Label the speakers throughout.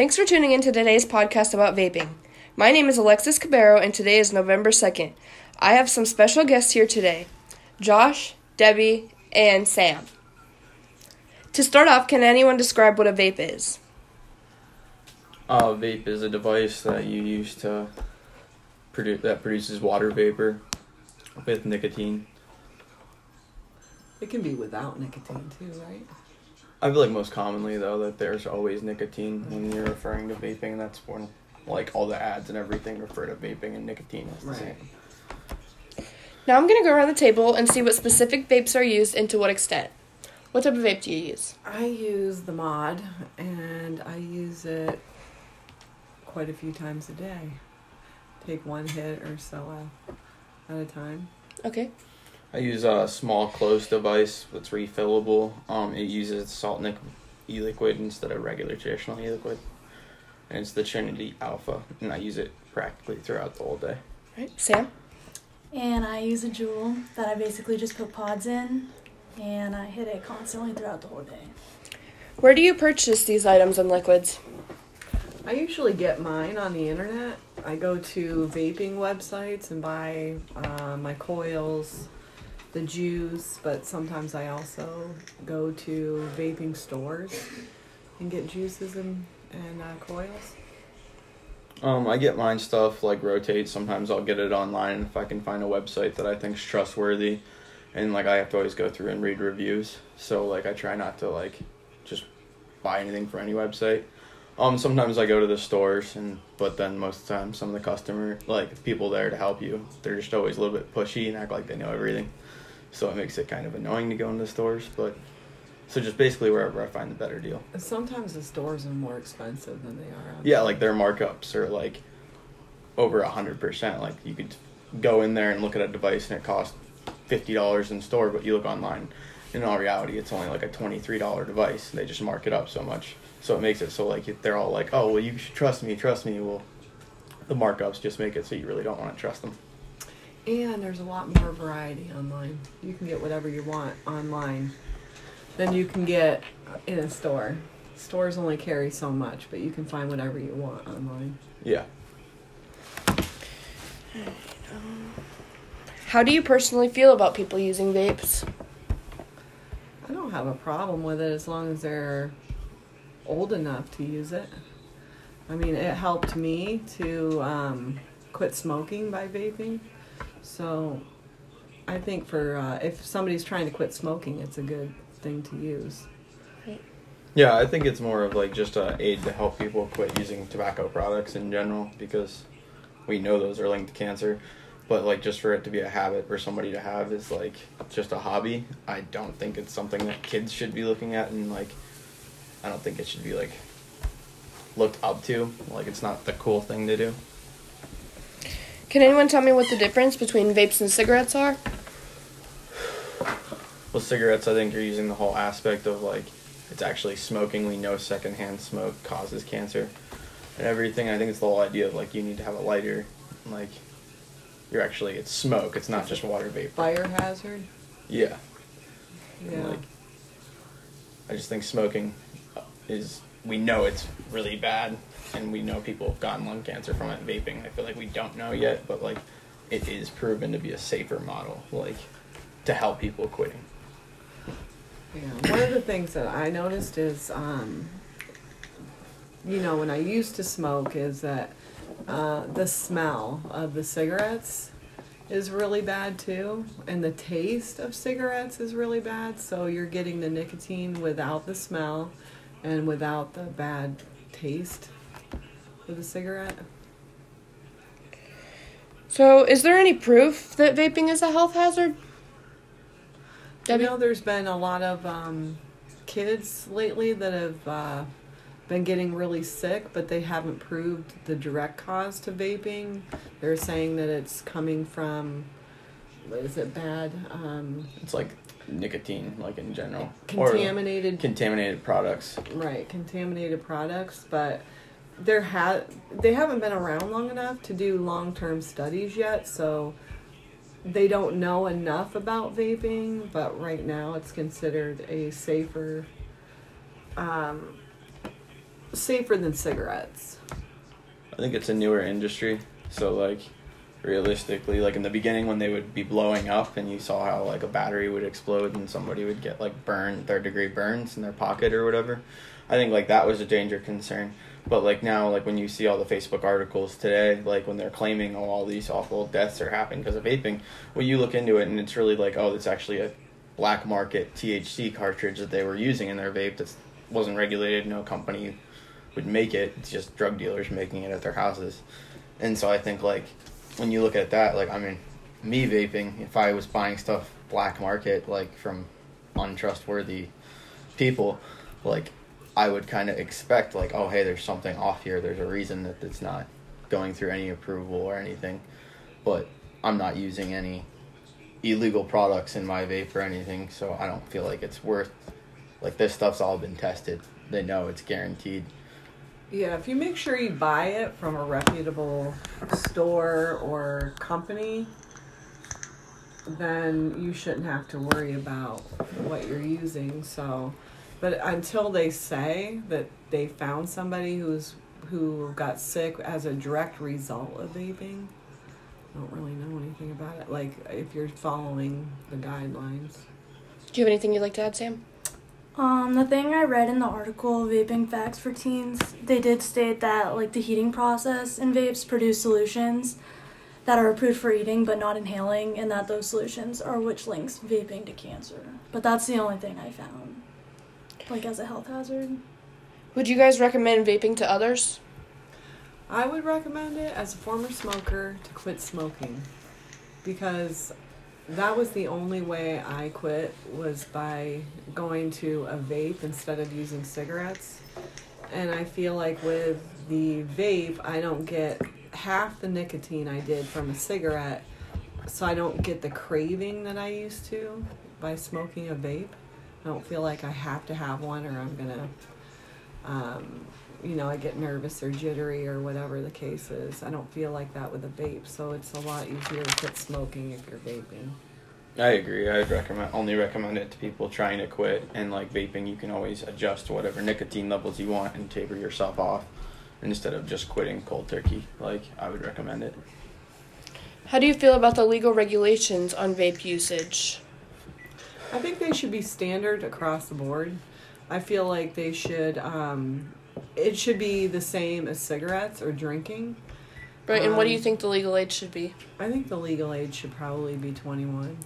Speaker 1: Thanks for tuning in to today's podcast about vaping. My name is Alexis Cabero, and today is November 2nd. I have some special guests here today Josh, Debbie, and Sam. To start off, can anyone describe what a vape is?
Speaker 2: Uh, a vape is a device that you use to produce that produces water vapor with nicotine.
Speaker 3: It can be without nicotine too, right?
Speaker 2: I feel like most commonly though that there's always nicotine when you're referring to vaping. That's when like all the ads and everything refer to vaping and nicotine is the
Speaker 3: Right.
Speaker 2: same.
Speaker 1: Now I'm going to go around the table and see what specific vapes are used and to what extent. What type of vape do you use?
Speaker 3: I use the mod and I use it quite a few times a day. Take one hit or so at a time.
Speaker 1: Okay.
Speaker 2: I use a small closed device that's refillable. Um, it uses salt nic e-liquid instead of regular traditional e-liquid, and it's the Trinity Alpha, and I use it practically throughout the whole day.
Speaker 1: Right. Sam?
Speaker 4: And I use a Juul that I basically just put pods in and I hit it constantly throughout the whole day.
Speaker 1: Where do you purchase these items and liquids?
Speaker 3: I usually get mine on the internet. I go to vaping websites and buy uh, my coils, the juice, but sometimes I also go to vaping stores and get juices and, and uh, coils.
Speaker 2: Um, I get mine stuff like rotate. Sometimes I'll get it online if I can find a website that I think's trustworthy, and like I have to always go through and read reviews. So like I try not to like just buy anything for any website. Um, sometimes I go to the stores, and but then most of the time some of the customer like people there to help you, they're just always a little bit pushy and act like they know everything. So it makes it kind of annoying to go into stores, but so just basically wherever I find the better deal.
Speaker 3: Sometimes the stores are more expensive than they are. out
Speaker 2: Yeah, like their markups are like over a hundred percent. Like you could go in there and look at a device and it costs fifty dollars in store, but you look online. In all reality, it's only like a twenty-three dollar device. They just mark it up so much, so it makes it so like they're all like, "Oh, well, you should trust me, trust me." Well, the markups just make it so you really don't want to trust them.
Speaker 3: And there's a lot more variety online. You can get whatever you want online than you can get in a store. Stores only carry so much, but you can find whatever you want online.
Speaker 2: Yeah.
Speaker 1: How do you personally feel about people using vapes?
Speaker 3: I don't have a problem with it as long as they're old enough to use it. I mean, it helped me to um, quit smoking by vaping. So I think for uh, if somebody's trying to quit smoking, it's a good thing to use.
Speaker 2: Yeah, I think it's more of like just a aid to help people quit using tobacco products in general because we know those are linked to cancer. But like just for it to be a habit for somebody to have is like just a hobby. I don't think it's something that kids should be looking at and like I don't think it should be like looked up to. Like it's not the cool thing to do.
Speaker 1: Can anyone tell me what the difference between vapes and cigarettes are?
Speaker 2: Well, cigarettes, I think you're using the whole aspect of like it's actually smoking. We know secondhand smoke causes cancer and everything. I think it's the whole idea of like you need to have a lighter, like you're actually it's smoke. It's not just water vapor.
Speaker 3: Fire hazard.
Speaker 2: Yeah,
Speaker 3: Yeah.
Speaker 2: like I just think smoking is we know it's really bad, and we know people have gotten lung cancer from it. Vaping, I feel like we don't know yet, but like it is proven to be a safer model, like to help people quitting.
Speaker 3: Yeah, one of the things that I noticed is, um, you know, when I used to smoke, is that uh, the smell of the cigarettes is really bad too, and the taste of cigarettes is really bad. So you're getting the nicotine without the smell and without the bad taste of the cigarette.
Speaker 1: So, is there any proof that vaping is a health hazard?
Speaker 3: I
Speaker 1: Debbie?
Speaker 3: know there's been a lot of um, kids lately that have uh, been getting really sick, but they haven't proved the direct cause to vaping. They're saying that it's coming from, what is it, bad, um,
Speaker 2: It's like nicotine, like in general, Or
Speaker 3: contaminated,
Speaker 2: contaminated products.
Speaker 3: right, contaminated products, but there ha- they haven't been around long enough to do long-term studies yet, so they don't know enough about vaping, but right now it's considered a safer um, safer than cigarettes.
Speaker 2: I think it's a newer industry, so like realistically, like in the beginning when they would be blowing up and you saw how like a battery would explode and somebody would get like burn third degree burns in their pocket or whatever. I think like that was a danger concern. But like now, like when you see all the Facebook articles today, like when they're claiming oh, all these awful deaths are happening because of vaping, well, you look into it and it's really like oh, it's actually a black market THC cartridge that they were using in their vape that wasn't regulated. No company would make it. It's just drug dealers making it at their houses. And so I think like when you look at that, like I mean, me vaping, if I was buying stuff black market like from untrustworthy people, like I would kind of expect like, oh hey, there's something off here. There's a reason that it's not going through any approval or anything. But I'm not using any illegal products in my vape or anything, so I don't feel like it's worth like this stuff's all been tested. They know it's guaranteed.
Speaker 3: Yeah, if you make sure you buy it from a reputable store or company, then you shouldn't have to worry about what you're using. So, but until they say that they found somebody who's who got sick as a direct result of vaping, I don't really know anything about it. Like if you're following the guidelines.
Speaker 1: Do you have anything you'd like to add, Sam?
Speaker 4: Um, the thing I read in the article, Vaping Facts for Teens, they did state that like the heating process in vapes produce solutions that are approved for eating but not inhaling, and that those solutions are which links vaping to cancer. But that's the only thing I found, like as a health hazard.
Speaker 1: Would you guys recommend vaping to others?
Speaker 3: I would recommend it as a former smoker to quit smoking because that was the only way I quit was by going to a vape instead of using cigarettes. And I feel like with the vape, I don't get half the nicotine I did from a cigarette, so I don't get the craving that I used to by smoking a vape. I don't feel like I have to have one or I'm gonna, um, you know, I get nervous or jittery or whatever the case is. I don't feel like that with a vape, so it's a lot easier to quit smoking if you're vaping.
Speaker 2: I agree. I'd recommend only recommend it to people trying to quit. And like vaping, you can always adjust to whatever nicotine levels you want and taper yourself off instead of just quitting cold turkey. Like I would recommend it.
Speaker 1: How do you feel about the legal regulations on vape usage?
Speaker 3: I think they should be standard across the board. I feel like they should. Um, it should be the same as cigarettes or drinking.
Speaker 1: Right, and what do you
Speaker 3: Um,
Speaker 1: think the legal age should be?
Speaker 3: I think the legal age should probably be 21.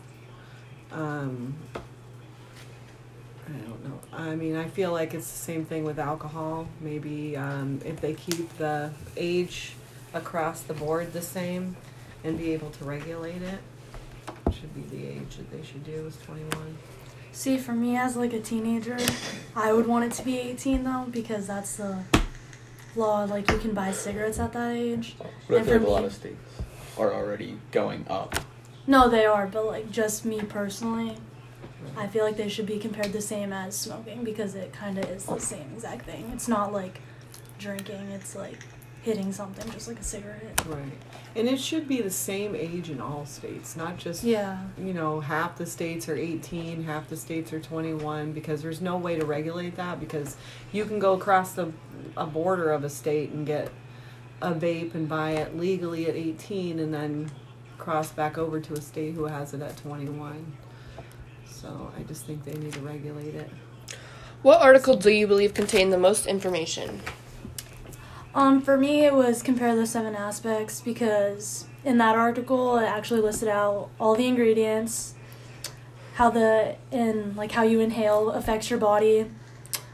Speaker 3: Um, I don't know. I mean, I feel like it's the same thing with alcohol. Maybe um, if they keep the age across the board the same and be able to regulate it, should be the age that they should do is 21.
Speaker 4: See, for me as like a teenager, I would want it to be 18 though because that's the law. Like you can buy cigarettes at that age.
Speaker 2: But I feel like a lot of states are already going up.
Speaker 4: No, they are, but like just me personally, I feel like they should be compared the same as smoking because it kind of is the oh. same exact thing. It's not like drinking; it's like hitting something, just like a cigarette.
Speaker 3: Right. And it should be the same age in all states, not just
Speaker 4: Yeah.
Speaker 3: you know, half the states are 18, half the states are 21 because there's no way to regulate that because you can go across the a border of a state and get a vape and buy it legally at 18 and then cross back over to a state who has it at 21. So I just think they need to regulate it.
Speaker 1: What article do you believe contained the most information?
Speaker 4: Um, for me, it was compare the seven aspects because in that article it actually listed out all the ingredients, how the in like how you inhale affects your body,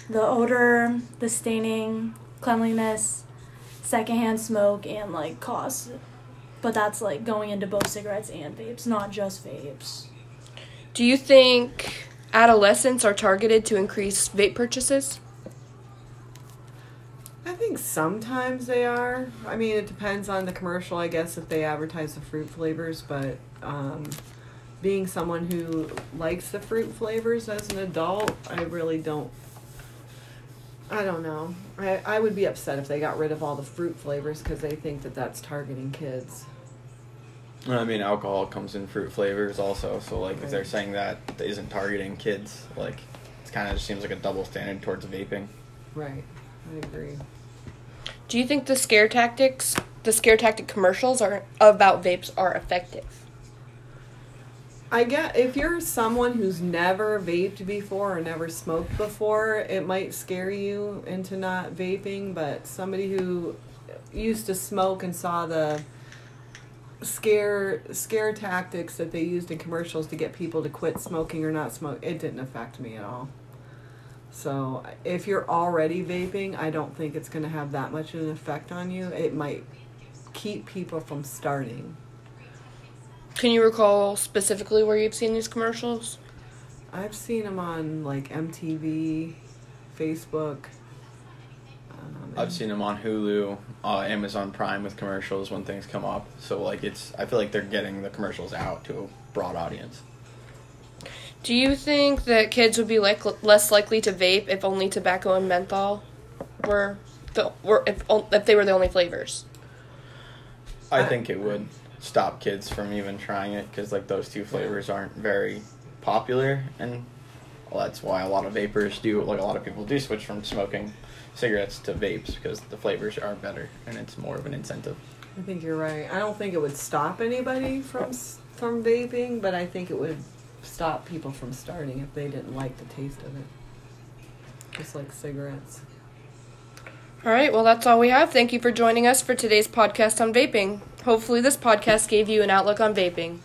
Speaker 4: the odor, the staining, cleanliness, secondhand smoke, and like cost. But that's like going into both cigarettes and vapes, not just vapes.
Speaker 1: Do you think adolescents are targeted to increase vape purchases?
Speaker 3: I think sometimes they are. I mean, it depends on the commercial, I guess, if they advertise the fruit flavors. But um, being someone who likes the fruit flavors as an adult, I really don't. I don't know. I, I would be upset if they got rid of all the fruit flavors because they think that that's targeting kids.
Speaker 2: I mean, alcohol comes in fruit flavors also. So like, if they're saying that that isn't targeting kids, like, it kind of just seems like a double standard towards vaping.
Speaker 3: Right. I agree.
Speaker 1: Do you think the scare tactics, the scare tactic commercials are about vapes are effective?
Speaker 3: I get if you're someone who's never vaped before or never smoked before, it might scare you into not vaping. But somebody who used to smoke and saw the scare scare tactics that they used in commercials to get people to quit smoking or not smoke, it didn't affect me at all. So if you're already vaping, I don't think it's going to have that much of an effect on you. It might keep people from starting.
Speaker 1: Can you recall specifically where you've seen these commercials?
Speaker 3: I've seen them on like MTV, Facebook. Um,
Speaker 2: I've seen them on Hulu, uh, Amazon Prime with commercials when things come up. So like it's, I feel like they're getting the commercials out to a broad audience.
Speaker 1: Do you think that kids would be like less likely to vape if only tobacco and menthol were the were if if they were the only flavors?
Speaker 2: I
Speaker 3: I-
Speaker 2: think it would stop kids from even trying it because like those two flavors aren't very popular, and well, that's why a lot of vapors do. Like a lot of people do switch from smoking cigarettes to vapes because the flavors are better and it's more of an incentive.
Speaker 3: I think you're right. I don't think it would stop anybody from from vaping, but I think it would stop people from starting if they didn't like the taste of it. Just like cigarettes.
Speaker 1: All right, well, that's all we have. Thank you for joining us for today's podcast on vaping. Hopefully, this podcast gave you an outlook on vaping.